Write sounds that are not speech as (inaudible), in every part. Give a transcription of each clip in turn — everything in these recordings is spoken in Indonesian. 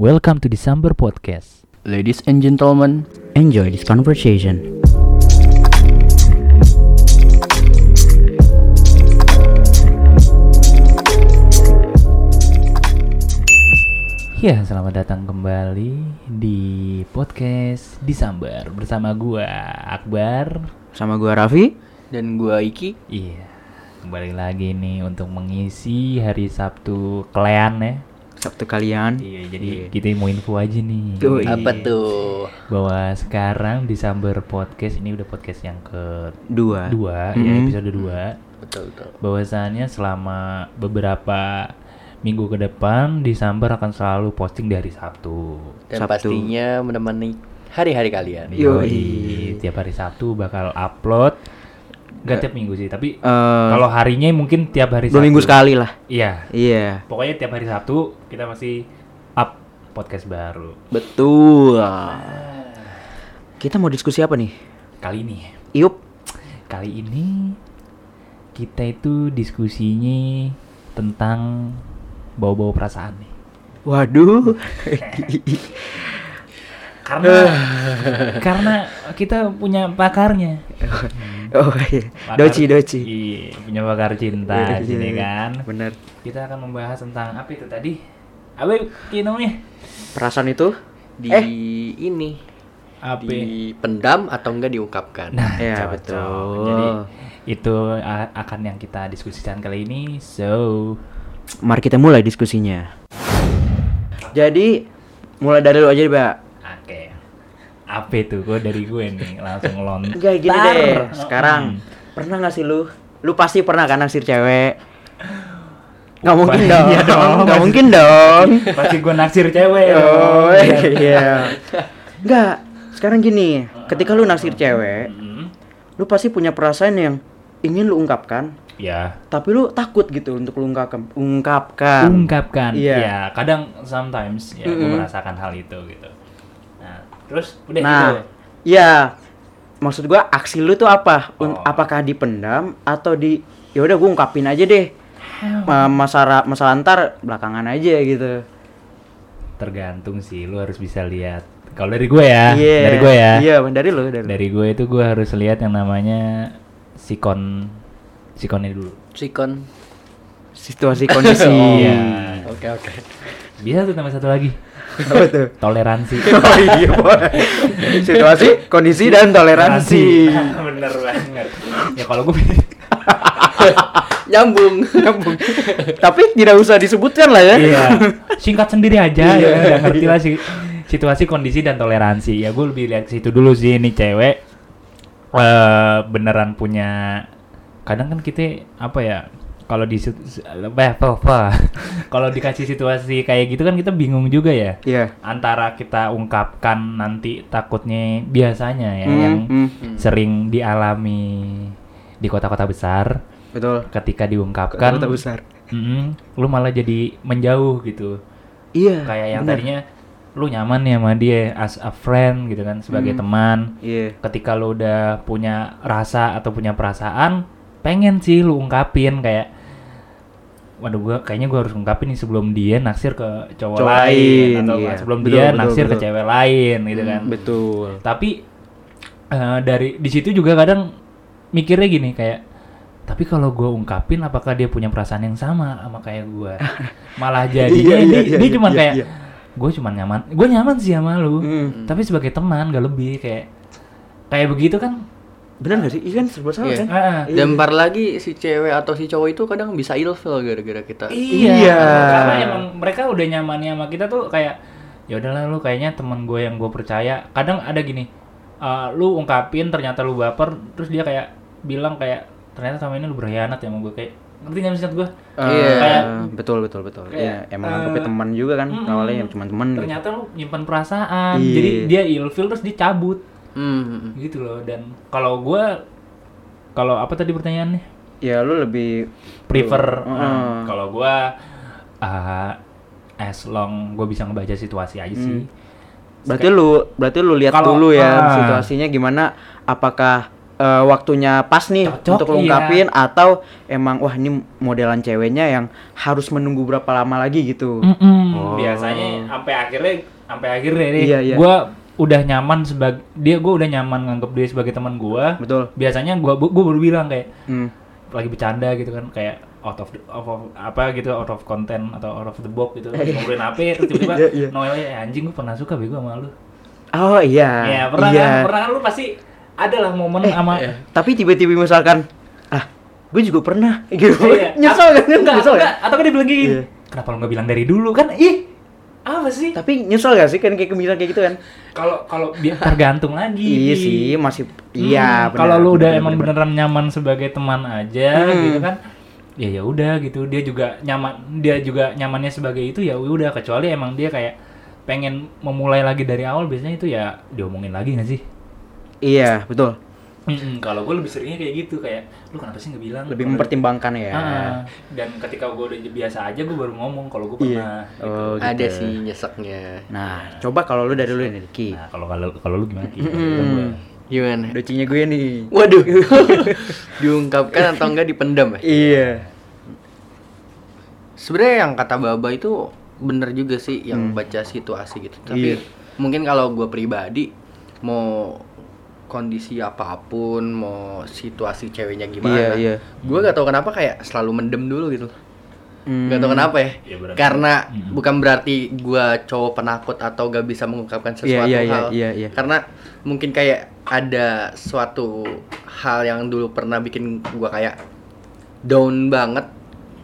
Welcome to December Podcast. Ladies and gentlemen, Enjoy this conversation. Ya, selamat datang kembali di podcast December bersama gua Akbar. Sama gua Raffi. dan gua Iki. Iya, kembali lagi nih untuk mengisi hari Sabtu kalian ya. Sabtu kalian. Iya, jadi kita mau info aja nih. Yoi. Apa tuh? Bahwa sekarang December Podcast ini udah podcast yang kedua Dua. ya Mhm. episode 2 Betul betul. bahwasannya selama beberapa minggu ke depan Desember akan selalu posting di hari Sabtu. Dan Sabtu. pastinya menemani hari-hari kalian. Yoi. Yoi. Tiap hari Sabtu bakal upload. Gak tiap minggu sih, tapi Eh, kalau harinya mungkin tiap hari dua Sabtu. minggu sekali lah. Iya. Iya. Pokoknya tiap hari Sabtu kita masih up podcast baru. Betul. Kita mau diskusi apa nih? Kali ini, Iup. kali ini kita itu diskusinya tentang bau-bau perasaan nih. Waduh. (laughs) Karena (laughs) karena kita punya pakarnya. (laughs) oh iya. Pakar- Doci, doci. Iya, punya pakar cinta Iya, di sini iya. kan. Bener. Kita akan membahas tentang apa itu tadi? Apa itu namanya? Perasaan itu? Di Eh. ini Apa? dipendam atau enggak diungkapkan? Nah, Ya, cocok. betul. Jadi itu a- akan yang kita diskusikan kali ini. So, Mari kita mulai diskusinya. Jadi mulai dari lu aja Mbak. Apa itu? Gue dari gue nih langsung lontar. Enggak gini deh. Sekarang pernah gak sih lu? Lu pasti pernah kan naksir cewek? Gak mungkin dong. Iya dong. Gak mungkin dong. pasti gue naksir cewek. Oh dong. iya. Enggak. Sekarang gini, ketika lu naksir cewek, Hmm, lu pasti punya perasaan yang ingin lu ungkapkan, Ya, tapi lu takut gitu untuk lu ungkapkan. Ungkapkan. ungkapkan. Iya. Ya, kadang sometimes ya gue Mm-mm. merasakan hal itu gitu. Nah, terus udah Nah, gitu. iya. Maksud gua aksi lu tuh apa? Un- Oh. Apakah dipendam atau di ya udah gua ungkapin aja deh. Ma- masalah masalah ntar belakangan aja gitu. Tergantung sih, lu harus bisa lihat. Kalau dari gue ya, Iya. dari gue ya. Iya, dari lu, dari, lu. Dari gue itu gue harus lihat yang namanya sikon sikonnya dulu. Sikon. Situasi kondisi. (laughs) Iya. Oke oke. Bisa tuh tambah satu lagi. Apa tuh? Toleransi. (laughs) Oh iya, boy. Situasi, kondisi dan toleransi. Bener banget. Ya kalau gue (laughs) Nyambung. Nyambung. Tapi tidak usah disebutkan lah ya. iya. Singkat sendiri aja Iya. ya. Udah ngerti lah sih situasi kondisi dan toleransi. Ya gue lebih lihat ke situ dulu sih ini cewek eh beneran punya kadang kan kita apa ya kalau di (laughs) kalau dikasih situasi kayak gitu kan kita bingung juga ya Iya. antara kita ungkapkan nanti takutnya biasanya ya Hmm, yang hmm. sering dialami di kota-kota besar Betul. ketika diungkapkan Kota besar. mm, lu malah jadi menjauh gitu Iya. kayak yang benar. tadinya lu nyaman nih sama dia as a friend gitu kan sebagai Hmm. teman Iya. ketika lu udah punya rasa atau punya perasaan pengen sih lu ungkapin kayak waduh gua kayaknya gua harus ungkapin nih sebelum dia naksir ke cowok, Cowok lain, lain, atau iya. sebelum Betul, dia betul, naksir ke betul. cewek lain gitu kan Betul. tapi eh, dari di situ juga kadang mikirnya gini kayak tapi kalau gue ungkapin apakah dia punya perasaan yang sama sama kayak gue (laughs) malah jadinya Iya, iya, dia, iya, dia iya, cuma iya, kayak iya. gue cuma nyaman gue nyaman sih sama lu Hmm. tapi sebagai teman gak lebih kayak kayak begitu kan Benar gak sih? Iya kan serba salah Iya. kan? ah, Dan ntar lagi si cewek atau si cowok itu kadang bisa ilfil gara-gara kita. iya, Iya. karena emang mereka udah nyaman sama kita tuh kayak ya udahlah lu kayaknya teman gue yang gue percaya kadang ada gini eh, lu ungkapin ternyata lu baper terus dia kayak bilang kayak ternyata sama ini lu berkhianat ya sama gue kayak ngerti nggak maksud gue Iya. Kayak- betul betul betul. kayak, Iya, emang eh, anggapnya teman juga kan mm-mm. awalnya cuma teman. gitu. ternyata lu nyimpan perasaan Iya. jadi dia ilfil terus dicabut Hmm. gitu loh dan kalau gue kalau apa tadi pertanyaannya Ya lu lebih prefer Heeh. eh, kalau gue uh, as long gue bisa ngebaca situasi aja sih Berarti lu berarti lu lihat dulu ya ah. situasinya gimana apakah eh, waktunya pas nih Cocok, untuk lu iya. atau emang wah ini modelan ceweknya yang harus menunggu berapa lama lagi gitu. Mm-mm. Biasanya sampai akhirnya sampai akhirnya nih Iya, iya. gua udah nyaman sebagai dia gua udah nyaman nganggap dia sebagai teman gua. Betul. Biasanya gua gua baru bilang kayak Hmm. lagi bercanda gitu kan kayak out of, the, out of apa gitu out of content atau out of the box gitu (laughs) ngobrolin apa terus (laughs) tiba-tiba Iya, iya. Noel ya anjing gua pernah suka bego sama lu. Oh iya. ya pernah iya. kan pernah kan lu pasti ada lah momen sama Tapi tiba-tiba misalkan ah gue juga pernah (laughs) gitu. Iya. Nyesel kan? Enggak, Nyesel enggak, ya? atau kan dia bilang gini, Iya. kenapa lu nggak bilang dari dulu kan? Ih, apa sih? Tapi nyesel gak sih kan kayak bilang kayak gitu kan? Kalau kalau biar tergantung lagi. Iya sih, masih Hmm, iya. benar, Kalau lu udah benar, emang beneran nyaman sebagai teman aja Hmm. gitu kan. Ya ya udah gitu. Dia juga nyaman dia juga nyamannya sebagai itu ya udah kecuali emang dia kayak pengen memulai lagi dari awal biasanya itu ya diomongin lagi nggak sih? Iya, betul. Mm-mm, kalau gue lebih seringnya kayak gitu kayak lu kenapa sih nggak bilang? Lebih mempertimbangkan ya. Ah, dan ketika gue udah biasa aja gue baru ngomong kalau gue Iya. pernah gitu. Oh, gitu. Ada sih nyeseknya. Nah, coba kalau lu dari lu nih, Ki. Nah, kalau kalau kalau lu gimana? Ki? Hmm. Gimana? Docinya gue nih. Waduh. (laughs) Diungkapkan atau enggak dipendam ya? Iya. Sebenarnya yang kata Baba itu bener juga sih yang baca situasi gitu. Tapi Iya. mungkin kalau gue pribadi mau kondisi apa pun, mau situasi ceweknya gimana, Iya, iya. gue gak tau kenapa kayak selalu mendem dulu gitu. Hmm. Gak tau kenapa ya. Ya, berarti- Karena Mm-mm. bukan berarti gue cowok penakut atau gak bisa mengungkapkan Iya, sesuatu iya, iya, hal. iya, iya. Karena mungkin kayak ada suatu hal yang dulu pernah bikin gue kayak down banget.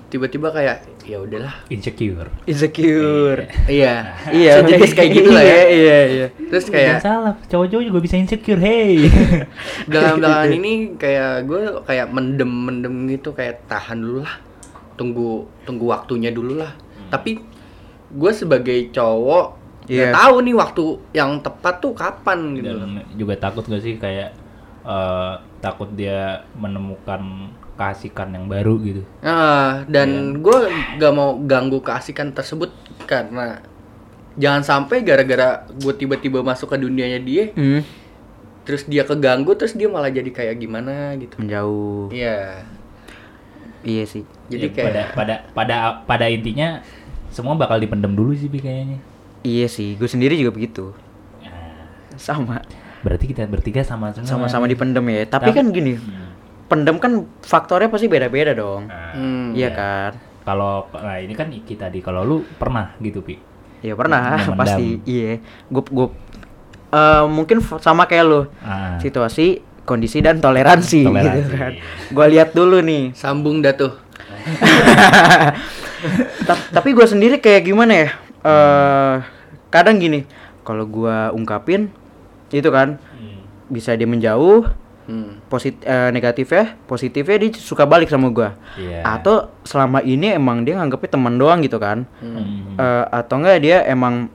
Tiba-tiba kayak ya udahlah. Insecure. Insecure. Iya. Iya, (laughs) Sejenis kayak gitu lah ya. Iya, iya, iya. Terus Jangan kayak salah, cowok-cowok juga bisa insecure. Hey. (laughs) belakangan (laughs) ini kayak gue kayak mendem mendem gitu kayak tahan dulu lah. Tunggu tunggu waktunya dulu lah. Tapi gue sebagai cowok Iya. nggak tahu nih waktu yang tepat tuh kapan gitu. Dan juga takut gak sih kayak eh, takut dia menemukan keasikan yang baru gitu. Nah, dan gue gak mau ganggu keasikan tersebut karena jangan sampai gara-gara gue tiba-tiba masuk ke dunianya dia, Hmm. terus dia keganggu, terus dia malah jadi kayak gimana gitu. Menjauh. Iya, Iya sih. jadi Ya, kayak pada pada pada pada intinya semua bakal dipendem dulu sih Bi, kayaknya. Iya sih, gue sendiri juga begitu. Nah, Sama. berarti kita bertiga sama semua. Sama-sama dipendem ya. Tapi Tapi- kan gini, Hmm. Pendem kan faktornya pasti beda-beda dong. Nah, Hmm, iya iya. kan? Kalau nah ini kan Iki tadi, kalau lu pernah gitu, Pi. Iya pernah, (laughs) Memendam. pasti. Iya. Gue gue eh, mungkin sama kayak lo. Ah. Situasi, kondisi dan toleransi, Toleransi. gitu kan. Gue lihat dulu nih. sambung dah tuh. (laughs) Ta- tapi gue sendiri kayak gimana ya? Eh kadang gini, kalau gua ungkapin itu kan Hmm. bisa dia menjauh, Hmm. posit eh, negatifnya, positifnya dia suka balik sama gua. Iya. Atau selama ini emang dia nganggepnya teman doang gitu kan? Hmm. Eh, atau enggak dia emang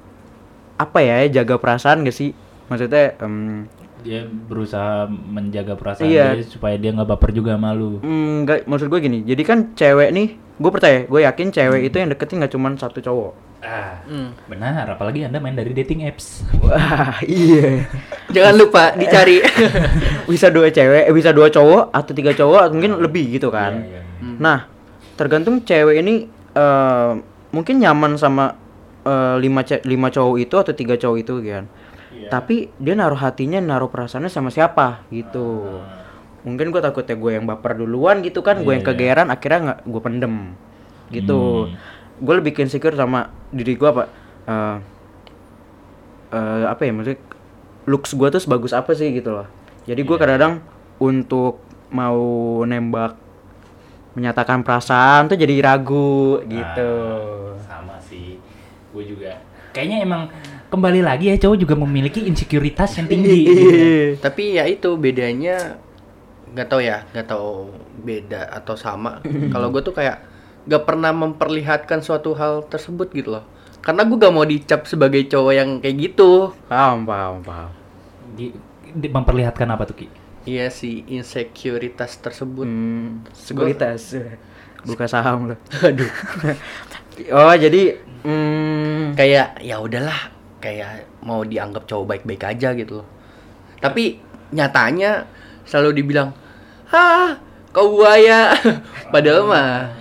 apa ya jaga perasaan gak sih? Maksudnya em, dia berusaha menjaga perasaan Iya. dia supaya dia nggak baper juga sama lu. mm, nggak maksud gue gini. Jadi kan cewek nih, gue percaya, gue yakin cewek itu yang deketin nggak cuma satu cowok. Ah, Hmm. benar. Apalagi anda main dari dating apps. Wah, iya. Jangan lupa dicari. (laughs) bisa dua cewek, eh, bisa dua cowok atau tiga cowok atau mungkin lebih gitu kan. Iya, iya. Hmm. Nah, tergantung cewek ini eh, mungkin nyaman sama eh, lima ce- lima cowok itu atau tiga cowok itu kan. Iya. Tapi dia naruh hatinya, naruh perasaannya sama siapa gitu. Mungkin gue takutnya gue yang baper duluan gitu kan, gue Iya, yang iya. kegeeran akhirnya nggak gue pendem gitu. Hmm. Gue lebih insecure sama diri gue apa? eh, eh, apa ya maksudnya looks gue tuh sebagus apa sih gitu loh. Jadi gue Iya. kadang-kadang untuk mau nembak menyatakan perasaan tuh jadi ragu gitu. Ah, sama sih. Gue juga. Kayaknya emang kembali lagi ya cowok juga memiliki insekuritas yang tinggi. gitu. Tapi ya itu bedanya nggak tahu ya, nggak tahu beda atau sama. (laughs) Kalau gue tuh kayak nggak pernah memperlihatkan suatu hal tersebut gitu loh. Karena gue gak mau dicap sebagai cowok yang kayak gitu. Paham, paham, paham. Di, di- memperlihatkan apa tuh Ki? Iya sih insekuritas tersebut. Hmm, sekuritas. Buka saham loh. (laughs) Aduh. (laughs) oh, jadi hmm, Kayak ya udahlah, kayak mau dianggap cowok baik-baik aja gitu loh. Tapi nyatanya selalu dibilang ah kau buaya (laughs) padahal mah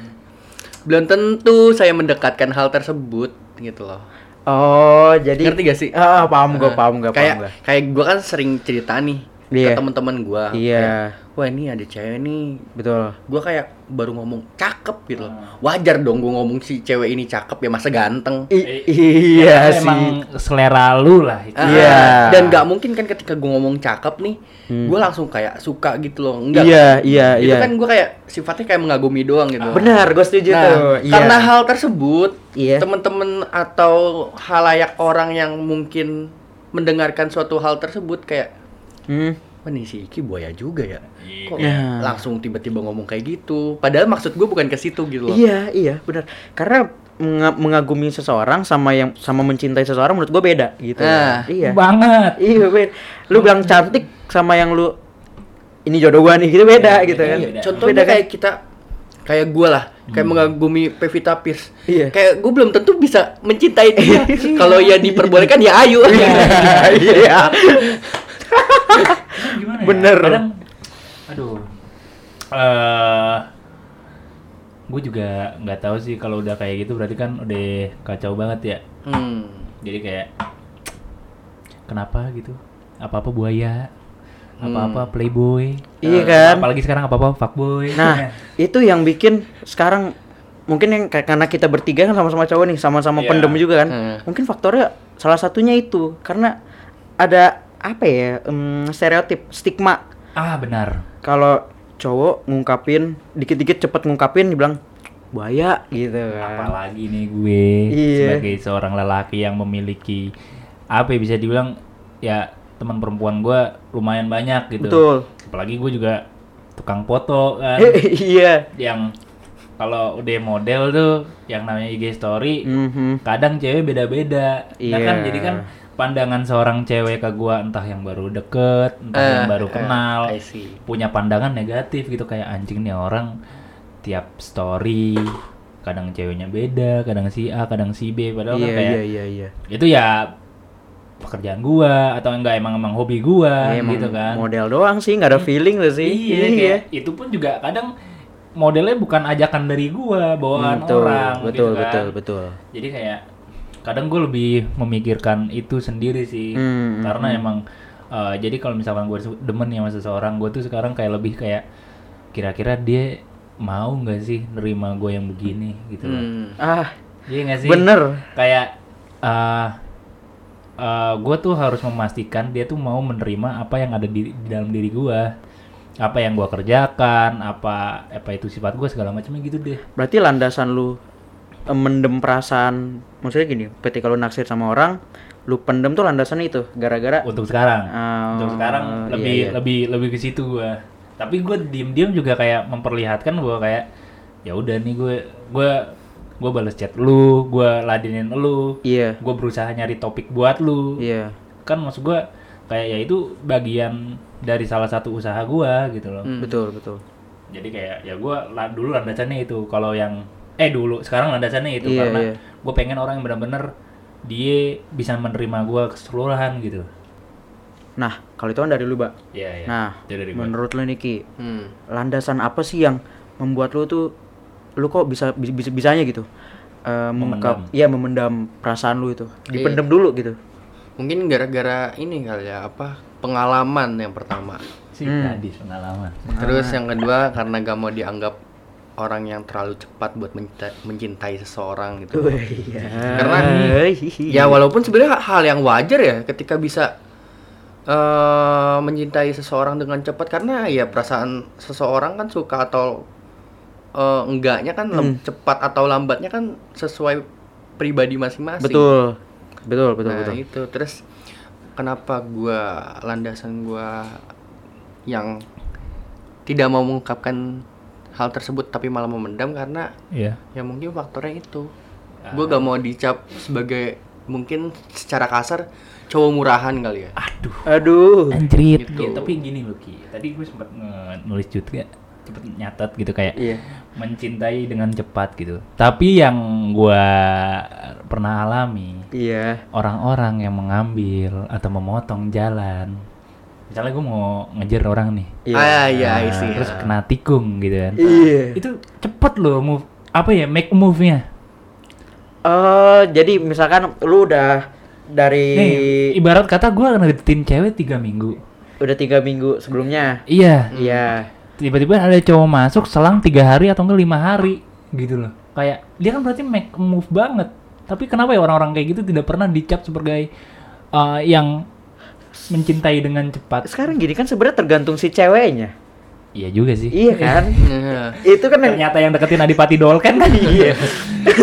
belum tentu saya mendekatkan hal tersebut gitu loh Oh, jadi ngerti gak sih Ah, paham gua, Nah, paham gua, kayak paham gua. kayak gua kan sering cerita nih Iya. ke teman-teman gua Iya. kayak, wah ini ada cewek nih Betul. gua kayak baru ngomong cakep gitu loh wajar dong gua ngomong si cewek ini cakep ya masa ganteng I- Ya, iya sih. emang selera lu lah itu. Ah, Iya. dan nggak mungkin kan ketika gua ngomong cakep nih Hmm. gua langsung kayak suka gitu loh enggak Iya, iya, itu iya. kan gua kayak sifatnya kayak mengagumi doang gitu Benar, gue setuju Nah, tuh. Iya. karena hal tersebut Iya. temen-temen atau halayak orang yang mungkin mendengarkan suatu hal tersebut kayak Hmm. Wah nih si Iki buaya juga ya Kok Iya. langsung tiba-tiba ngomong kayak gitu Padahal maksud gue bukan ke situ gitu loh Iya, iya, benar. Karena menga- mengagumi seseorang sama yang sama mencintai seseorang menurut gue beda gitu. Nah. iya. Banget. Iya, beda. Lu bilang cantik sama yang lu ini jodoh gua nih gitu beda Iya, gitu beda, kan. beda. Contohnya Beda kan? kayak kita Kayak gue lah Kayak mengagumi Pevita Pierce Iya. Kayak gue belum tentu bisa mencintai dia (laughs) Kalau ya diperbolehkan ya ayo Iya. (laughs) Gimana ya? Bener. Kadang, aduh. eh gue juga nggak tahu sih kalau udah kayak gitu berarti kan udah kacau banget ya. hmm. Jadi kayak kenapa gitu? Apa-apa buaya, apa-apa playboy. Iya Eh, kan? Apalagi sekarang apa-apa fuckboy. Nah, (laughs) itu yang bikin sekarang mungkin yang kayak- karena kita bertiga kan sama-sama cowok nih, sama-sama Iya. pendem juga kan. Hmm. Mungkin faktornya salah satunya itu karena ada apa ya em, stereotip stigma ah benar. kalau cowok ngungkapin dikit-dikit cepet ngungkapin dibilang buaya gitu kan. Apalagi nih gue Iya. sebagai seorang lelaki yang memiliki apa ya bisa dibilang ya teman perempuan gue lumayan banyak gitu. Betul. Apalagi gue juga tukang foto kan, (laughs) iya. yang kalau udah model tuh yang namanya IG story, Mhm. kadang cewek beda-beda. Nah kan Iya. jadi kan pandangan seorang cewek ke gua entah yang baru deket, entah Eh, yang baru eh, kenal, I see. punya pandangan negatif gitu kayak anjing nih orang tiap story kadang ceweknya beda, kadang si A, kadang si B, padahal Iya, kan kayak iya, iya, iya. itu ya pekerjaan gua atau enggak emang emang hobi gua Ya, emang gitu kan. Model doang sih, nggak ada feeling tuh sih. Iya, kayak itu pun juga kadang modelnya bukan ajakan dari gua, bawaan Hmm, betul, orang betul, gitu kan. betul, betul. Jadi kayak kadang gue lebih memikirkan itu sendiri sih. Hmm, Karena emang eh, jadi kalau misalkan gue demen ya sama seseorang, gue tuh sekarang kayak lebih kayak kira-kira dia mau nggak sih nerima gue yang begini gitu loh. Hmm. Ah, Iya nggak sih? bener. Kayak eh gue tuh harus memastikan dia tuh mau menerima apa yang ada di, di dalam diri gue apa yang gue kerjakan apa apa itu sifat gue segala macamnya gitu deh. Berarti landasan lu eh, mendem perasaan, maksudnya gini, ketika lu naksir sama orang, lu pendem tuh landasannya itu, gara-gara untuk sekarang. Oh, untuk sekarang iya, lebih iya. lebih lebih ke situ gue tapi gue diem diem juga kayak memperlihatkan gue kayak ya udah nih gue gue gue balas chat lu gue ladenin lu Iya, gue berusaha nyari topik buat lu. Iya. kan maksud gue kayak ya itu bagian dari salah satu usaha gue gitu loh Hmm. Betul, betul. jadi kayak ya gue lah dulu landasannya itu kalau yang eh dulu sekarang landasannya itu Iya, karena iya. gue pengen orang yang benar-benar dia bisa menerima gue keseluruhan gitu Nah, kalau itu kan dari lu, Mbak. Iya, iya. Nah, dari gua. menurut lu nih Ki, Hmm. landasan apa sih yang membuat lu tuh lu kok bisa bisa, bisa bisanya gitu? Eh mengungkap, Memendam. iya memendam perasaan lu itu. Iya. Dipendem dulu gitu. Mungkin gara-gara ini kali ya apa pengalaman yang pertama. si Hmm. gadis pengalaman. Terus yang kedua karena gak mau dianggap orang yang terlalu cepat buat mencintai, mencintai seseorang gitu. Oh, iya. Karena ya walaupun sebenarnya hal yang wajar ya ketika bisa eh mencintai seseorang dengan cepat karena ya perasaan seseorang kan suka atau eh, enggaknya kan lem- cepat atau lambatnya kan sesuai pribadi masing-masing. betul. Betul, betul, nah, betul. itu terus kenapa gua landasan gua yang tidak mau mengungkapkan hal tersebut tapi malah memendam karena Iya. ya mungkin faktornya itu Ah. gue gak mau dicap sebagai mungkin secara kasar cowok murahan kali ya Aduh. Aduh. Anjrit. Gitu. Ya, tapi gini loh Ki. Tadi gue sempat nulis juga cepet nyatat gitu kayak Iya. Mencintai dengan cepat gitu. Tapi yang gua pernah alami Iya. orang-orang yang mengambil atau memotong jalan misalnya gue mau ngejar orang nih Ah, iya, Nah, I see. terus kena tikung gitu kan Iya. itu cepet loh move apa ya make move-nya Eh, jadi misalkan lu udah dari nih ibarat kata gue ngedeketin cewek tiga minggu udah tiga minggu sebelumnya. iya Iya. Tiba-tiba ada cowok masuk selang tiga hari atau enggak lima hari. Gitu loh. Kayak dia kan berarti make move banget. Tapi kenapa ya orang-orang kayak gitu tidak pernah dicap sebagai uh, yang mencintai dengan cepat? Sekarang gini kan sebenarnya tergantung si ceweknya. iya juga sih. Iya kan? (laughs) Iya. Itu kan yang ternyata yang deketin Adipati Dolken kan? Iya.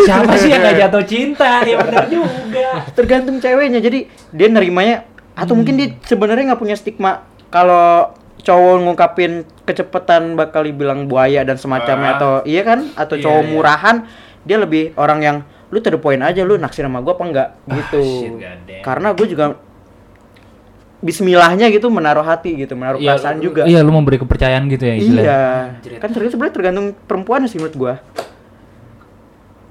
Siapa sih yang gak jatuh cinta? Ya benar juga. Tergantung ceweknya. Jadi dia nerimanya atau mungkin dia sebenarnya nggak punya stigma kalau cowok ngungkapin kecepatan bakal dibilang buaya dan semacamnya Ah. atau iya kan atau Iya, cowok iya. murahan dia lebih orang yang lu to the point aja lu naksir sama gua apa enggak gitu Ah, shit, karena gue juga Bismillahnya gitu menaruh hati gitu menaruh Iya, perasaan lu- juga iya lu memberi kepercayaan gitu ya istilahnya. iya kan terus sebenarnya tergantung perempuan sih menurut gua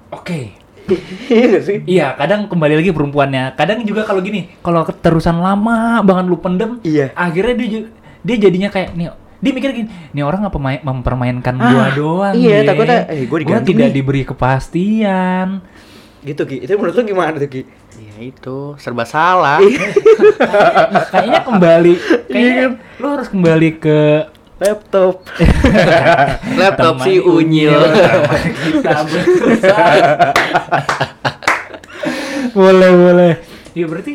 oke (laughs) iya nggak sih Iya, kadang kembali lagi perempuannya. Kadang juga kalau gini, kalau keterusan lama banget lu pendem, Iya. akhirnya dia ju- dia jadinya kayak nih dia mikir gini, nih orang apa main- mempermainkan Ah, gua doang iya, ya. takutnya, eh, gua digantung tidak nih." diberi kepastian. gitu Ki itu menurut lu gimana tuh Ki Ya itu serba salah. kayaknya kembali Iya kayaknya lu harus kembali ke laptop (laughs) Laptop si unyil. kita (laughs) (laughs) boleh boleh. Ya berarti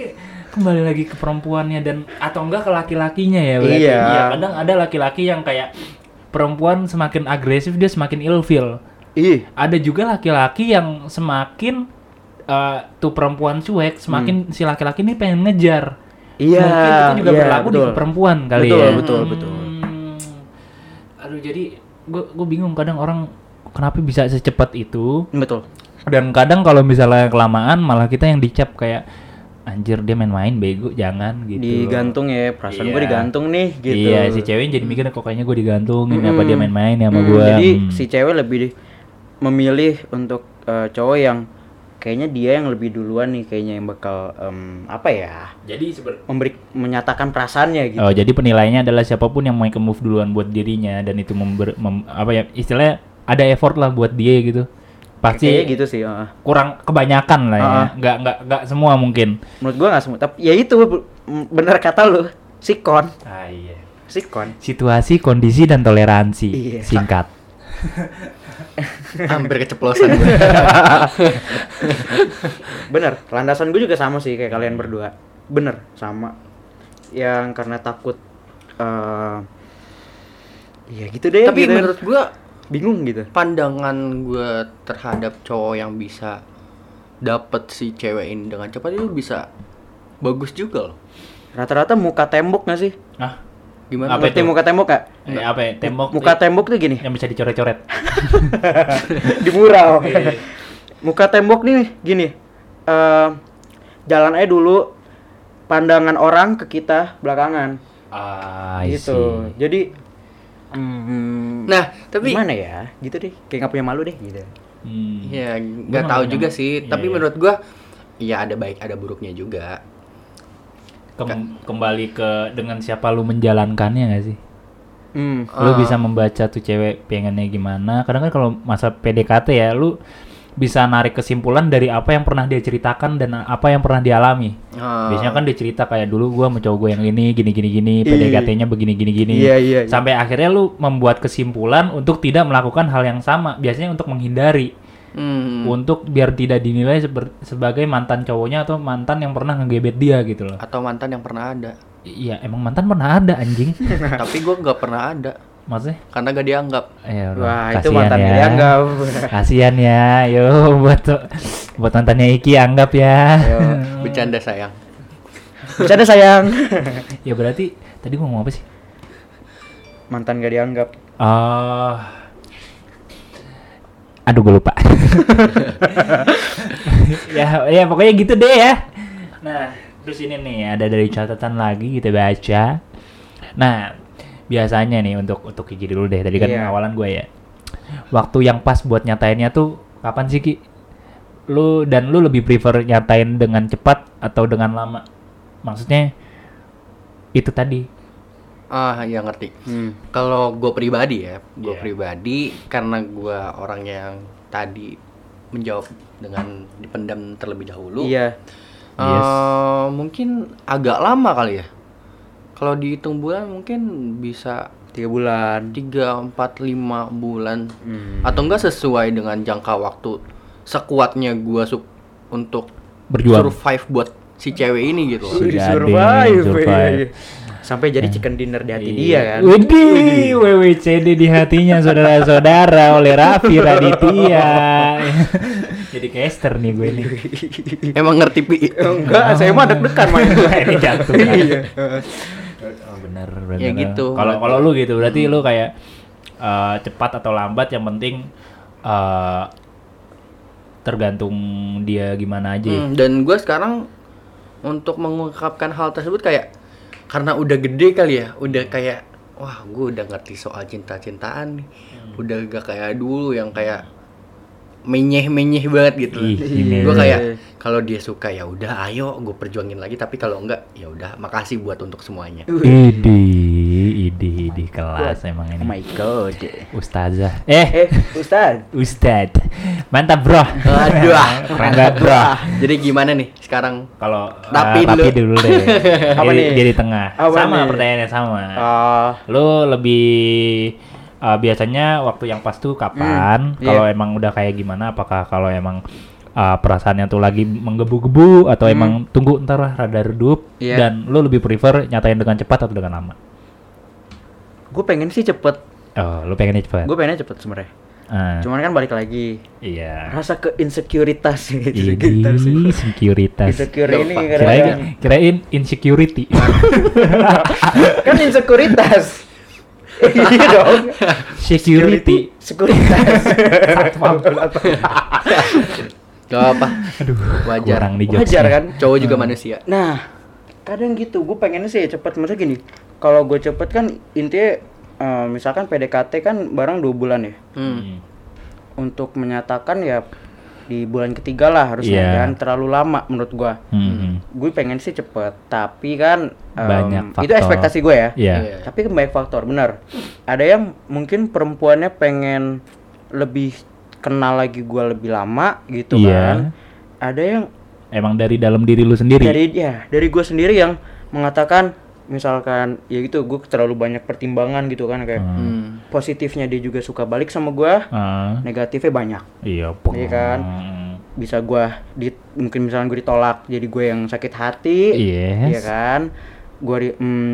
kembali lagi ke perempuannya dan atau enggak ke laki-lakinya ya berarti. Iya. Iya, kadang ada laki-laki yang kayak perempuan semakin agresif dia semakin ilfeel. ih Ada juga laki-laki yang semakin eh, tuh perempuan cuek, semakin si laki-laki ini pengen ngejar. Hmm. Iya, Mungkin itu juga iya, berlaku di betul. perempuan kali Betul, ya. betul, betul. Aduh jadi gue gue bingung kadang orang kenapa bisa secepat itu betul dan kadang kalau misalnya kelamaan malah kita yang dicap kayak anjir dia main-main bego jangan gitu. digantung ya perasaan gue Iya. digantung nih gitu Iya si cewek jadi mikir kok kayaknya gue digantungin apa Mm-mm. dia main-main ya sama Hmm, gue. jadi si cewek lebih memilih untuk eh, cowok yang kayaknya dia yang lebih duluan nih kayaknya yang bakal em, apa ya jadi memberi menyatakan perasaannya gitu Oh, jadi penilaiannya adalah siapa pun yang mau ke move duluan buat dirinya dan itu member, mem- apa ya istilahnya ada effort lah buat dia gitu. Pasti kayaknya gitu sih heeh. kurang kebanyakan lah ya. Ah. Nggak nggak nggak semua mungkin. menurut gua nggak semua tapi ya itu bener kata lu sikon Ah iya. sikon Situasi, kondisi dan toleransi. Iya. Singkat. (laughs) Hampir keceplosan gue. (laughs) bener landasan gue juga sama sih kayak kalian berdua bener sama yang karena takut eh ya gitu deh Tapi gitu. menurut gua bingung gitu pandangan gue terhadap cowok yang bisa dapet si cewek ini dengan cepat itu bisa bagus juga loh. rata-rata muka tembok gak sih Ah, Gimana? Apa itu? muka tembok gak eh, apa ya? Tembok muka tembok tuh gini yang bisa dicoret-coret. (laughs) di mural Iya. muka tembok nih gini eh jalan aja dulu pandangan orang ke kita belakangan Ah, gitu see. jadi hmm, Nah, tapi gimana ya gitu deh kayak nggak punya malu deh gitu Hmm. ya nggak tahu juga sih. iya, tapi iya. menurut gua ya ada baik ada buruknya juga. Kem- kembali ke dengan siapa lu menjalankannya gak sih? hmm. lu Ah. bisa membaca tuh cewek pengennya gimana kadang kan kalau masa PDKT ya lu bisa narik kesimpulan dari apa yang pernah dia ceritakan dan apa yang pernah dialami Ah. biasanya kan dia cerita kayak dulu gua sama cowok gua yang ini gini gini gini. PDKT-nya begini gini gini Iya, iya, iya. sampai akhirnya lu membuat kesimpulan untuk tidak melakukan hal yang sama biasanya untuk menghindari Hmm. untuk biar tidak dinilai sebagai mantan cowoknya atau mantan yang pernah ngegebet dia gitu loh Atau mantan yang pernah ada. iya emang mantan pernah ada anjing (laughs) tapi gua nggak pernah ada maksudnya karena gak dianggap. Ya wah itu mantan ya. dia enggak Kasihan ya, yo buat buat mantannya Iki anggap ya. Bercanda sayang. bercanda sayang (laughs) ya berarti tadi gua ngomong apa sih? mantan gak dianggap Oh. Aduh gue lupa. (laughs) ya ya pokoknya gitu deh ya. Nah, terus ini nih ada dari catatan lagi kita baca. Nah, biasanya nih untuk untuk Kiki dulu deh. Tadi kan Iya. awalan gue ya. Waktu yang pas buat nyatainnya tuh kapan sih Ki? Lu dan lu lebih prefer nyatain dengan cepat atau dengan lama? Maksudnya itu tadi Ah, ya ngerti. Hmm. Kalau gue pribadi ya, gue Iya. pribadi karena gue orang yang tadi menjawab dengan dipendam terlebih dahulu. Iya. eh, Yes. mungkin agak lama kali ya. Kalau dihitung bulan mungkin bisa Tiga bulan. 3, 4, 5 bulan Hmm. atau enggak sesuai dengan jangka waktu sekuatnya gua su- untuk Berjuang. survive buat si cewek ini gitu. Sudah survive, survive. iya, iya. Sampai jadi chicken dinner di hati dia kan. Widih, WWCD di hatinya saudara-saudara oleh Raffi Raditya. (laughs) Jadi caster nih gue nih. Emang ngerti pi? Enggak, saya mah deg-degan main. (laughs) Ini kan? Iya. (laughs) Bener, bener. Ya gitu, Kalau kalau lu gitu, berarti lu kayak eh, cepat atau lambat yang penting eh, tergantung dia gimana aja. ya. Hmm, dan gua sekarang untuk mengungkapkan hal tersebut kayak karena udah gede kali ya, udah kayak wah gua udah ngerti soal cinta-cintaan nih. Udah gak kayak dulu yang kayak menyeh-menyeh banget gitu. Ih, ini. Gue kayak kalau dia suka ya udah ayo gue perjuangin lagi tapi kalau enggak ya udah makasih buat untuk semuanya. Idi, idi, idi kelas emang Oh my ini. god. Ustazah. Eh, Eh, Ustaz. Ustad. Mantap, Bro. Aduh. Banget, Bro. Jadi gimana nih sekarang? Kalau Tapi eh, tapi dulu. dulu deh. (laughs) Apa Jadi- nih? Jadi tengah. Apa sama nih? pertanyaannya sama. Ah, Lu lebih eh, biasanya waktu yang pas tuh kapan? Hmm, Kalau iya. emang udah kayak gimana? Apakah kalau emang eh, perasaannya tuh lagi menggebu-gebu atau Hmm. emang tunggu ntar lah rada redup Iya. dan lu lebih prefer nyatain dengan cepat atau dengan lama? gue pengen sih cepet. Oh, lu pengennya cepat. Gue pengennya cepet sebenarnya. Ah, Cuman kan balik lagi iya. rasa ke insekuritas (laughs) gitu. Sih. securitas. Insecure ini. Kirain, kirain insecurity. (laughs) kan insekuritas. Iya dong. Security. Sekuritas. Gak apa. Aduh, Wajar. kurang nih Wajar kan? Cowok juga manusia. Nah, kadang gitu. Gue pengennya sih cepet. Maksudnya gini, kalau gue cepet kan intinya eh, misalkan PDKT kan barang dua bulan ya. Hmm. Untuk menyatakan ya di bulan ketiga lah harusnya Iya. jangan terlalu lama menurut gua. Hmm. Gue pengen sih cepet, tapi kan em, Banyak itu faktor. ekspektasi gue ya. Iya. Iya. Tapi kan banyak faktor, benar. Ada yang mungkin perempuannya pengen lebih kenal lagi gua lebih lama gitu Iya. kan. Ada yang Emang dari dalam diri lu sendiri. dari ya dari gue sendiri yang mengatakan misalkan ya gitu gue terlalu banyak pertimbangan gitu kan kayak Hmm. Hmm. positifnya dia juga suka balik sama gua Ah, negatifnya banyak iya, Iya kan? bisa gua di mungkin misalnya gue ditolak jadi gue yang sakit hati Yes. Iya kan gua di mm,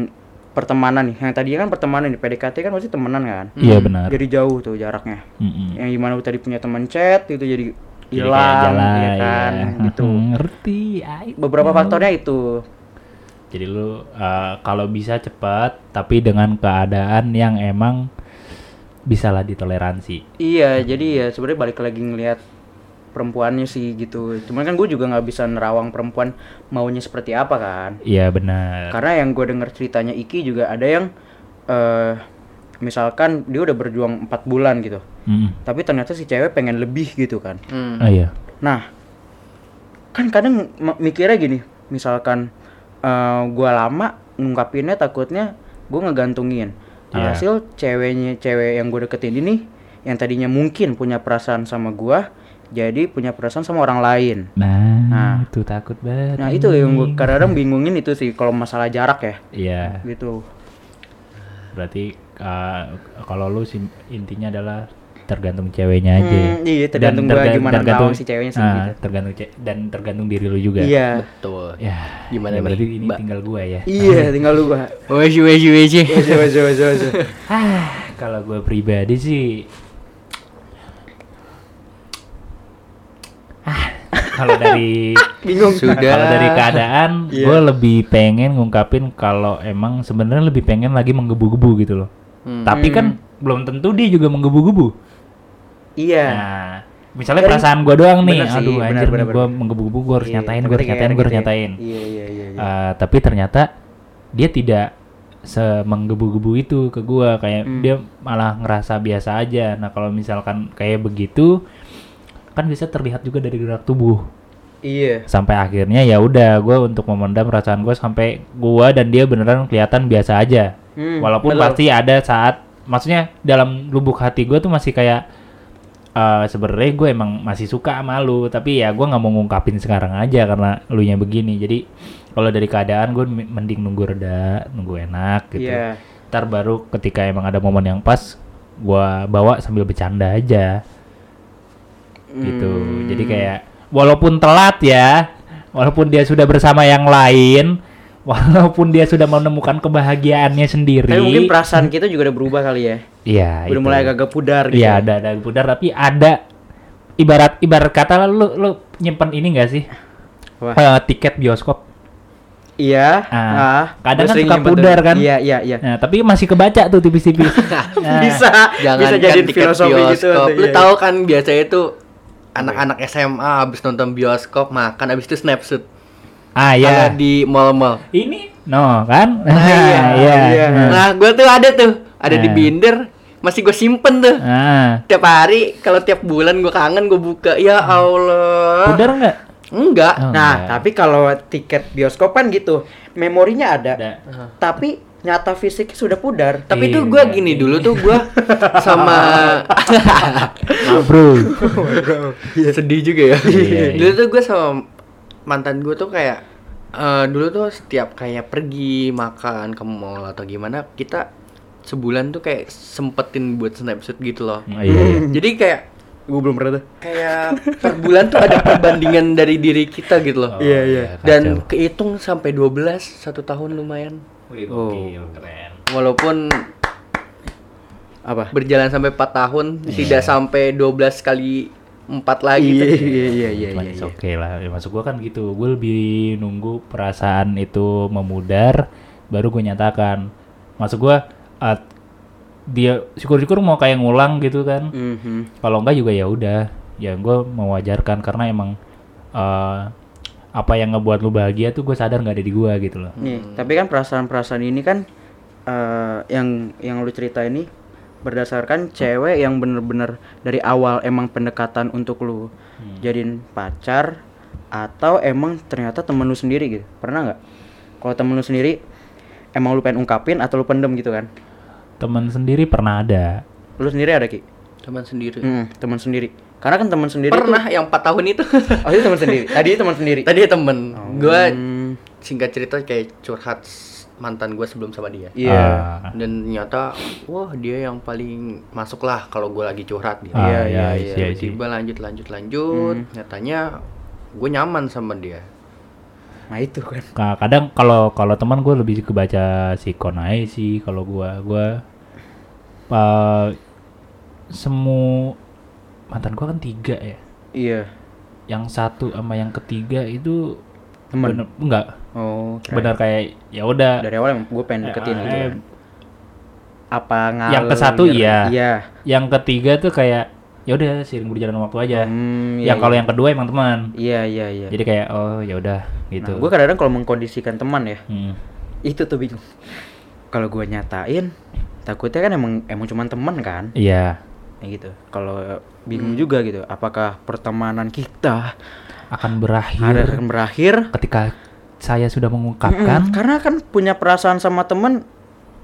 pertemanan nih yang tadinya kan pertemanan nih PDKT kan pasti temenan kan Iya benar. jadi jauh tuh jaraknya Mm-mm. yang gimana gue tadi punya teman chat itu jadi hilang ya kan iya. gitu Ngerti. ay. beberapa faktornya itu Jadi lu uh, kalau bisa cepat tapi dengan keadaan yang emang bisalah ditoleransi. Iya, jadi ya sebenarnya balik lagi ngelihat perempuannya sih gitu. Cuman kan gue juga nggak bisa nerawang perempuan maunya seperti apa kan. Iya benar. Karena yang gue denger ceritanya Iki juga ada yang eh misalkan dia udah berjuang empat bulan gitu. Mm. Tapi ternyata si cewek pengen lebih gitu kan. Hmm. Oh iya. Nah, kan kadang mikirnya gini, misalkan eh gua lama ngungkapinnya takutnya gue ngegantungin. Iya. Hasil ceweknya cewek yang gue deketin ini yang tadinya mungkin punya perasaan sama gua jadi punya perasaan sama orang lain. Nah, Nah. itu takut banget. Nah, itu yang gue kadang-kadang bingungin itu sih kalau masalah jarak ya. Iya. Gitu. Berarti uh, kalau lu intinya adalah tergantung ceweknya aja. Hmm, iya, tergantung gua terga- gimana tergantung- si ceweknya sih, ah, gitu. tergantung ce- dan tergantung diri lu juga. Iya. Betul. Ya, Gimana ya nih, berarti ini Mbak? tinggal gua ya. Iya, (laughs) tinggal lu gua. Weji weji. Wes, wes, wes, wes. (laughs) Ah, kalau gue pribadi sih ah, kalau dari (laughs) Bingung. Sudah. kalau dari keadaan Iya. gue lebih pengen ngungkapin kalau emang sebenarnya lebih pengen lagi menggebu-gebu gitu loh. Hmm. Tapi kan belum tentu dia juga menggebu-gebu. Iya. Nah, misalnya perasaan gue doang nih, bener sih, aduh bener, anjir bener, nih gue menggebu-gebu gue harus Iya, nyatain, gue harus nyatain, gue harus gitu ya. nyatain. Iya, iya, iya. iya. Eh, tapi ternyata dia tidak semenggebu-gebu itu ke gua kayak Hmm. dia malah ngerasa biasa aja. Nah, kalau misalkan kayak begitu kan bisa terlihat juga dari gerak tubuh. Iya. sampai akhirnya ya udah gue untuk memendam perasaan gue sampai gue dan dia beneran kelihatan biasa aja Hmm, walaupun betul. pasti ada saat maksudnya dalam lubuk hati gue tuh masih kayak eh sebenarnya gue emang masih suka sama lu tapi ya gue nggak mau ngungkapin sekarang aja karena lu nya begini jadi kalau dari keadaan gue mending nunggu reda nunggu enak gitu Iya. ntar baru ketika emang ada momen yang pas gue bawa sambil bercanda aja gitu Hmm. jadi kayak walaupun telat ya walaupun dia sudah bersama yang lain walaupun dia sudah menemukan kebahagiaannya sendiri Tapi mungkin perasaan kita juga udah berubah kali ya. iya Udah itu. mulai agak pudar gitu. iya ada ada pudar tapi ada ibarat ibarat kata lu lu nyimpen ini gak sih Wah. Eh, tiket bioskop Iya. Ah, kadang kan suka pudar kan? Iya, iya, iya. nah tapi masih kebaca tuh tipis-tipis (laughs) Nah, bisa Jangan bisa jadi tiket filosofi gitu. bioskop. tuh, Lu iya. tahu kan biasanya itu anak-anak SMA habis nonton bioskop makan habis itu snapshot. Ah Ada ya di mall-mall. ini no kan Nah, iya. (laughs) iya iya. Nah. Nah, gue tuh ada tuh, ada di Nah. binder, masih gue simpen tuh. ah Tiap hari, kalau tiap bulan gue kangen gue buka. Ya Allah. pudar nggak Enggak. Oh, Nah, enggak. tapi kalau tiket bioskop kan gitu, memorinya ada, Ada. tapi nyata fisiknya sudah pudar. Tapi tuh Iya, gue iya. gini dulu tuh gue sama Ah, bro (laughs) sedih juga ya. Iya, iya. dulu tuh gue sama mantan gue tuh kayak eh, dulu tuh setiap kayak pergi makan ke mall atau gimana kita sebulan tuh kayak sempetin buat snapshot gitu loh. Oh, iya, iya. Jadi kayak Gue belum pernah tuh. kayak per bulan tuh ada perbandingan dari diri kita gitu loh. Oh, Iya, iya. Dan kacau. kehitung sampai 12 satu tahun lumayan. Wih, Oh. keren. Walaupun Apa? berjalan sampai 4 tahun tidak sampai 12 kali 4 lagi Iya, iya, iya, iya, Cuman iya, iya. oke lah. Ya, maksud gua kan gitu. Gue lebih nunggu perasaan itu memudar, baru gue nyatakan. Maksud gua uh, dia syukur-syukur mau kayak ngulang gitu kan. Mhm. Kalau enggak juga ya udah. Ya gue mewajarkan karena emang uh, apa yang ngebuat lu bahagia tuh gue sadar nggak ada di gua gitu loh. Nih, tapi kan perasaan-perasaan ini kan eh, yang yang lu cerita ini berdasarkan cewek yang bener-bener dari awal emang pendekatan untuk lu jadiin pacar atau emang ternyata temen lu sendiri gitu. Pernah nggak? Kalau temen lu sendiri emang lu pengen ungkapin atau lu pendem gitu kan? Temen sendiri pernah ada. lu sendiri ada ki? Teman sendiri. Hmm, teman sendiri. Karena kan teman sendiri Pernah yang 4 tahun itu. tuh, (laughs) oh itu teman sendiri. Tadi teman sendiri? Tadi temen. Gua Hmm, singkat cerita kayak curhat mantan gue sebelum sama dia. iya Ah, Dan ternyata wah dia yang paling masuk lah kalau gue lagi curhat gitu. ah, Iya, iya, iya, iya, iya. iya. Tiba-tiba lanjut lanjut lanjut. Hmm. Nyatanya gue nyaman sama dia. nah itu kan Ka- kadang kalau kalau teman gue lebih kebaca sikon aja sih kalau gua gua uh, semu mantan gua kan tiga ya iya yang satu sama yang ketiga itu Temen? bener enggak oh bener kayak ya udah. dari awal emang gue pengen deketin Eh, gitu kan. apa ngalir Yang ke satu iya. iya. Yang ketiga tuh kayak ya udah sering berjalan waktu aja. Hmm, iya, yang kalau iya. yang kedua emang teman. Iya iya iya. Jadi kayak oh ya udah gitu. nah, gue kadang-kadang kalau mengkondisikan teman ya Hmm. itu tuh bingung. Kalau gue nyatain takutnya kan emang emang cuman teman kan? Iya. Ya gitu. Kalau bingung juga gitu apakah pertemanan kita akan berakhir? akan berakhir ketika saya sudah mengungkapkan. Karena kan punya perasaan sama temen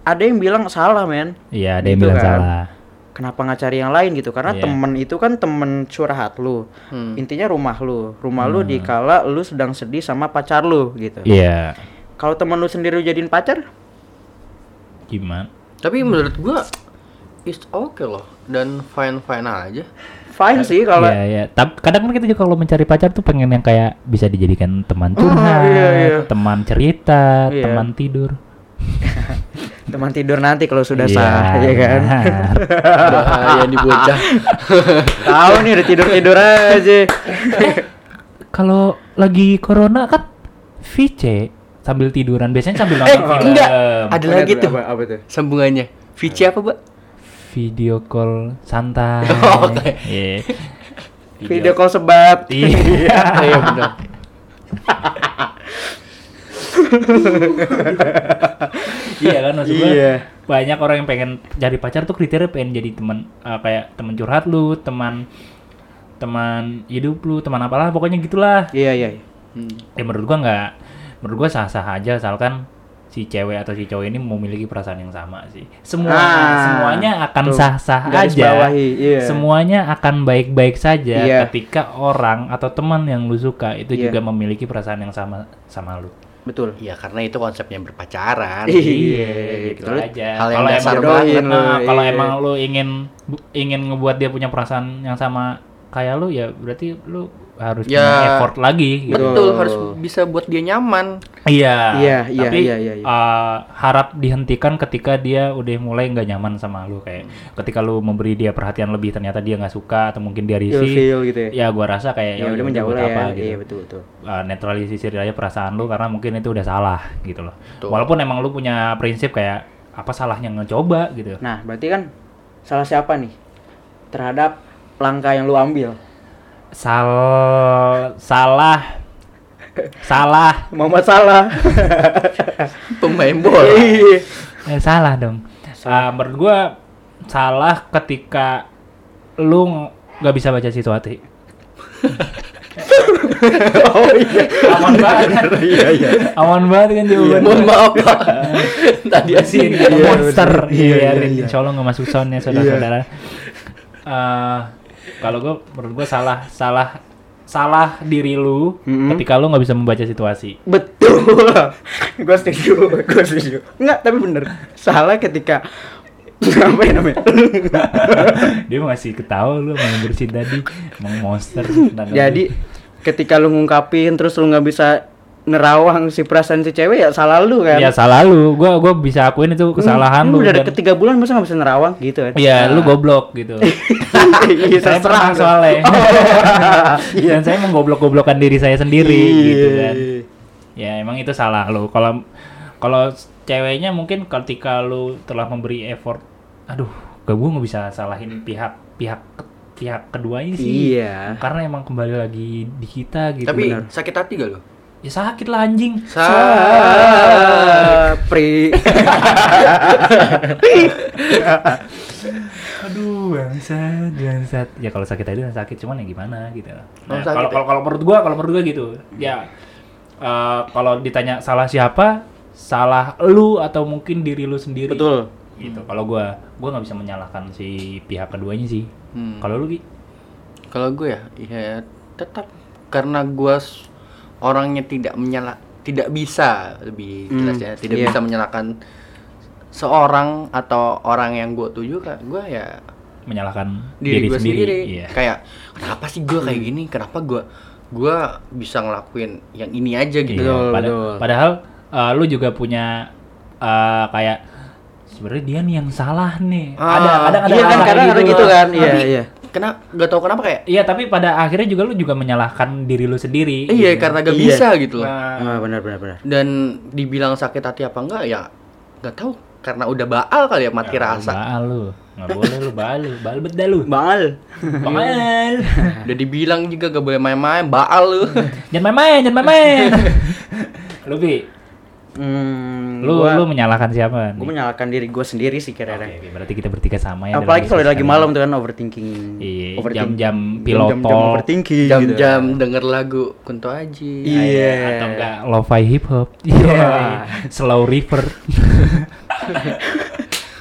ada yang bilang salah men. Iya ada yang Gitu bilang kan. salah. Kenapa nggak cari yang lain gitu? Karena Iya. temen itu kan temen curhat lu. Hmm. intinya rumah lu. Rumah lu dikala lu sedang sedih sama pacar lu gitu. Iya. Kalau temen lu sendiri lu jadiin pacar? Gimana? Tapi menurut gue is oke loh. Dan fine fine aja. Fine sih kalau Iya, iya. Tapi kadang kan kita juga kalau mencari pacar tuh pengen yang kayak bisa dijadikan teman Oh, curhat, iya, iya. teman cerita, Iya. teman tidur. (laughs) teman tidur nanti kalau sudah Iya, sah ya kan. Bahaya nih bocah. (laughs) tahu nih udah tidur tidur aja (laughs) Kalau lagi corona kan VC sambil tiduran, biasanya sambil Eh, nonton film. enggak. Ada lagi tuh, apa, apa tuh sambungannya. Vici apa, Mbak? Video call santai. (laughs) Oh, Oke. Iya. video call sebat (laughs) Iya. Iya benar. iya kan maksud gua. Iya. Banyak orang yang pengen jadi pacar tuh kriteria pengen jadi teman eh, kayak teman curhat lu, teman teman hidup lu, teman apalah pokoknya gitulah. Iya iya. iya. Hmm. Ya menurut gua nggak menurut gua sah-sah aja asalkan si cewek atau si cowok ini memiliki perasaan yang sama sih. Semua Ah, semuanya akan tuh, sah-sah aja. bawahi, iya. Semuanya akan baik-baik saja Iya. ketika orang atau teman yang lu suka itu Iya. juga memiliki perasaan yang sama sama lu. Betul. Iya, karena itu konsepnya berpacaran. Iya, gitu Lu aja. hal yang Kalau dasar emang banget. nah, kalau Iya. emang lu ingin ingin ngebuat dia punya perasaan yang sama kayak lu ya berarti lu harus Ya, punya effort lagi gitu. Betul, harus bisa buat dia nyaman. Iya. Iya, iya, Tapi iya, iya, iya. uh, harap dihentikan ketika dia udah mulai nggak nyaman sama lu kayak ketika lu memberi dia perhatian lebih ternyata dia nggak suka atau mungkin dia risih. Feel gitu ya. Ya gua rasa kayak Ya udah menjauh lah ya. apa gitu. Iya betul betul. Uh, netralisir aja perasaan lu karena mungkin itu udah salah gitu loh. Betul. Walaupun emang lu punya prinsip kayak apa salahnya ngecoba gitu. Nah, berarti kan salah siapa nih terhadap langkah yang lu ambil? Sal salah salah Muhammad Salah. (laughs) Pemain bola. Iya. eh, salah dong. Ah, menurut gua salah ketika lu ng- nggak bisa baca situasi. (laughs) oh iya. Aman banget kan? Iya iya. Aman banget kan jawabannya. Mohon maaf, Pak. (laughs) Tadi Iya, monster. bener. Iya, Iya, Rin. iya. Insya Allah nggak masuk soundnya saudara-saudara. Eh, kalau gue menurut gue salah salah salah diri lu Mm-mm. ketika lu nggak bisa membaca situasi. Betul. (laughs) gue setuju, gue setuju. Enggak, tapi bener. Salah ketika (laughs) apa ya namanya? (laughs) Dia masih ketawa lu main bersin tadi, emang monster. Jadi ketika lu ngungkapin terus lu nggak bisa nerawang si perasaan si cewek ya salah lu kan. ya salah lu. Gua gua bisa akuin itu kesalahan Hmm, lu. Udah dan- deket tiga bulan masa nggak bisa nerawang gitu kan? Iya, lu goblok gitu. (laughs) Iya, saya pernah soalnya. Iya. (laughs) Dan saya menggoblok-goblokkan diri saya sendiri Iya. gitu kan. Ya emang itu salah lu. Kalau kalau ceweknya mungkin ketika lu telah memberi effort, aduh, gak gue nggak bisa salahin pihak pihak pihak keduanya sih. Iya. Karena emang kembali lagi di kita gitu. Tapi Benar. sakit hati gak lo? Ya sakit lah anjing. Sapri. (laughs) Aduh, bangsat, bangsat. Ya kalau sakit kan sakit, cuman ya gimana gitu. Nah, kalau ya? kalau kalau menurut gua, kalau menurut gua gitu. Ya eh, kalau ditanya salah siapa, salah lu atau mungkin diri lu sendiri. Betul. Gitu. Kalau gua, gua nggak bisa menyalahkan si pihak keduanya sih. Hmm. Kalau lu Gi? Kalau gue ya, ya tetap karena gue s- orangnya tidak menyala, tidak bisa lebih Hmm, jelas ya, tidak iya. bisa menyalahkan seorang atau orang yang gue tuju kan, gue ya menyalahkan diri, diri, gue sendiri. sendiri. Iya. Kayak kenapa sih gue kayak gini? Kenapa gue gue bisa ngelakuin yang ini aja gitu? Iya, Betul, pada-. Padahal eh, lu juga punya eh, kayak sebenarnya dia nih yang salah nih. Ah, ada ada ada iya kan, kadang ada gitu kan. Iya, iya. Kenapa? Gak tau kenapa kayak Iya, tapi pada akhirnya juga lu juga menyalahkan diri lu sendiri. iya gitu. karena gak Iya. bisa gitu loh. Nah, Ah, benar benar benar. Dan dibilang sakit hati apa enggak ya nggak tahu karena udah baal kali ya mati ya, rasa. Baal lu. Nggak boleh lu baal lu. Baal bet dah lu. Bangal. Baal. (laughs) Udah dibilang juga gak boleh main-main, baal lu. jangan main-main, jangan main-main. (laughs) lu Bi, Hmm, lu gua, lu menyalahkan siapa? gua nih? menyalahkan diri gua sendiri sih kira-kira. oke, berarti kita bertiga sama ya. Apalagi kalau lagi malam ini. tuh kan overthinking. Iya, jam-jam jam-jam piloto. overthinking gitu. Jam-jam denger lagu Kunto Aji. Iya. Atau enggak lo-fi hip hop. (laughs) Iya. Slow river.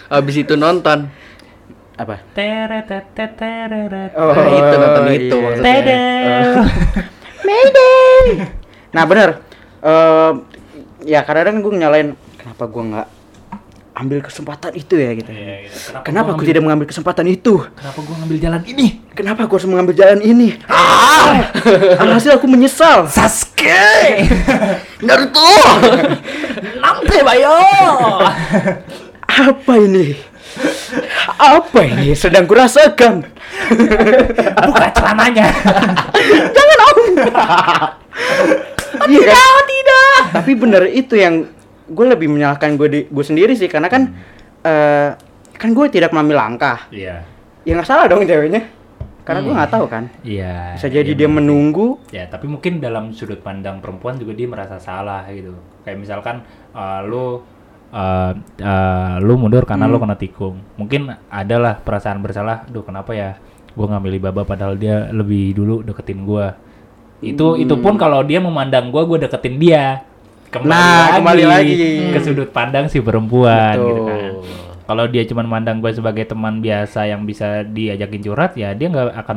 Habis (laughs) itu nonton. Apa? Teret-teret-teret. Oh, Nah, itu nonton iya. itu maksudnya. Tedel. Mayday. (laughs) Nah bener, Eh, ya kadang-kadang gue nyalain kenapa gue nggak ambil kesempatan itu ya gitu. Iya, iya. Kenapa, Kenapa gua gue ngambil- tidak mengambil kesempatan itu? Kenapa gua ngambil jalan ini? Kenapa gue harus mengambil jalan ini? Ah! (laughs) Alhasil aku menyesal. Sasuke. (laughs) Naruto. Nampe bayo. (laughs) Apa ini? Apa ini sedang kurasakan? Buka celananya. Jangan om. Iya kan? tidak. Tapi bener itu yang gue lebih menyalahkan gue di gue sendiri sih karena kan eh kan gue tidak mengambil langkah. Iya. Ya nggak salah dong ceweknya. Karena gue nggak tahu kan. Iya. Bisa jadi iya, dia sih. menunggu. Ya, tapi mungkin dalam sudut pandang perempuan juga dia merasa salah gitu. Kayak misalkan eh, lu eh, eh, lu mundur karena lu Hmm. kena tikung. Mungkin adalah perasaan bersalah, duh kenapa ya gue nggak milih Baba padahal dia lebih dulu deketin gue itu itu pun kalau dia memandang gue gue deketin dia kembali Nah, kembali lagi. ke sudut pandang si perempuan gitu kan kalau dia cuma mandang gue sebagai teman biasa yang bisa diajakin curhat ya dia nggak akan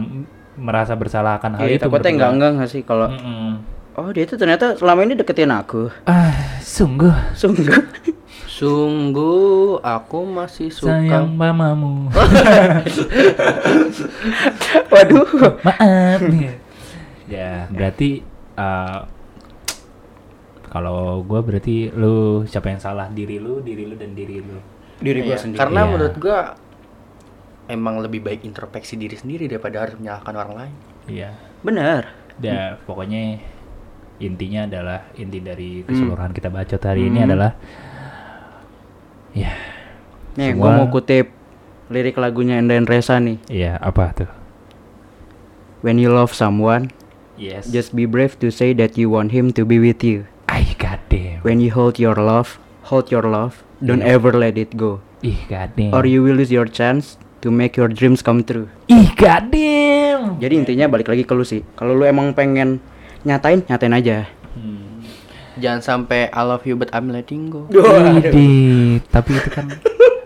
merasa bersalah akan hal Iya, itu takutnya enggak enggak nggak sih kalau Mm-mm. oh dia tuh ternyata selama ini deketin aku. ah sungguh Sungguh. Sungguh aku masih suka. sayang mamamu (laughs) Waduh. maaf ya berarti uh, kalau gue berarti lu siapa yang salah diri lu diri lu dan diri lu Diri gua Iya, sendiri. Karena Iya. menurut gua emang lebih baik introspeksi diri sendiri daripada harus menyalahkan orang lain. iya Bener. ya pokoknya intinya adalah inti dari keseluruhan kita bacot hari ini Hmm. adalah ya Nih, gua mau kutip lirik lagunya Endayan Resa nih. iya apa tuh When you love someone, yes just be brave to say that you want him to be with you. Ay, goddamn. When you hold your love, hold your love. Don't Iya. ever let it go. Ih, goddamn. Or you will lose your chance to make your dreams come true. Ih, goddamn. Jadi intinya balik lagi ke lu sih. Kalau lu emang pengen nyatain, nyatain aja. Hmm. Jangan sampai I love you but I'm letting go. Widih, tapi itu kan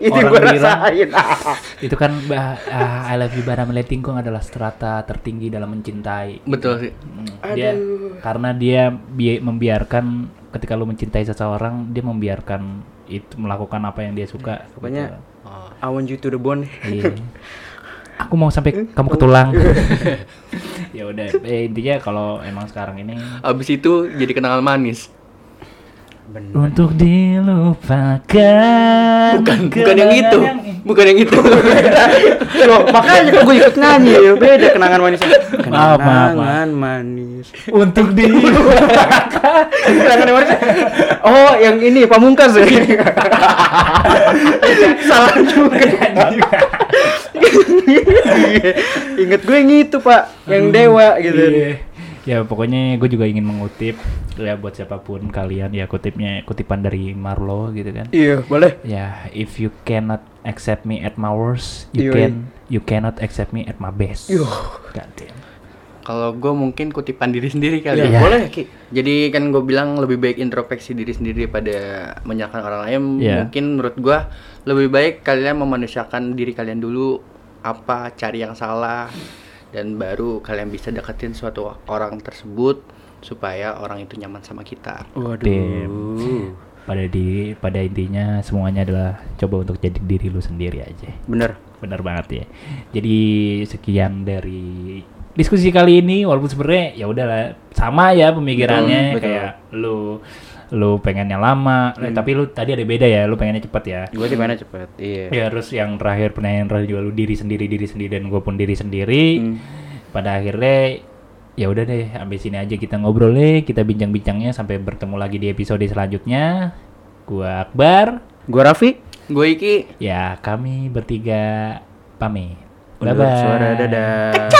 Itu orang bilang rasain. (laughs) itu kan bah, ah, I love you but I'm letting go adalah strata tertinggi dalam mencintai. Betul sih. Hmm, Dia karena dia bi- membiarkan ketika lu mencintai seseorang, dia membiarkan itu melakukan apa yang dia suka. Pokoknya- gitu. Oh. I want you to the bone. Iya. (laughs) Aku mau sampai kamu ke tulang. (laughs) ya udah, eh, intinya kalau emang sekarang ini Abis itu jadi kenangan manis. Bener. untuk dilupakan. Bukan, bukan yang itu. Bukan yang itu. (laughs) Loh, makanya kok gue ikut nyanyi beda kenangan manis Maaf, maaf, maaf. kenangan manis Untuk (laughs) dilupakan. kenangan manis oh yang ini pamungkas ya (laughs) salah juga inget gue yang itu pak yang dewa gitu Iya. Ya pokoknya gue juga ingin mengutip ya buat siapa pun kalian ya kutipnya kutipan dari Marlo gitu kan. iya boleh Ya, if you cannot accept me at my worst, you Yoi. can you cannot accept me at my best. Damn. Kalau gue mungkin kutipan diri sendiri kali Iya, ya. boleh Ki Jadi kan gue bilang lebih baik introspeksi diri sendiri daripada menyalahkan orang lain. Iya. Mungkin menurut gue lebih baik kalian memanusiakan diri kalian dulu apa cari yang salah dan baru kalian bisa deketin suatu orang tersebut supaya orang itu nyaman sama kita. waduh Pada di pada intinya semuanya adalah coba untuk jadi diri lu sendiri aja. bener Bener banget ya. Jadi sekian dari diskusi kali ini walaupun sebenarnya ya udahlah sama ya pemikirannya Betul, betul. kayak lu lu pengennya lama, eh, tapi lu tadi ada beda ya, lu pengennya cepet ya. gue di mana cepet iya Ya terus yang terakhir pertanyaan terakhir juga lu diri sendiri diri sendiri dan gue pun diri sendiri. Hmm. Pada akhirnya ya udah deh sampai sini aja kita ngobrol deh, kita bincang-bincangnya sampai bertemu lagi di episode selanjutnya. Gua Akbar, gue Raffi Gue Iki ya kami bertiga pamit. Bye bye. suara dadah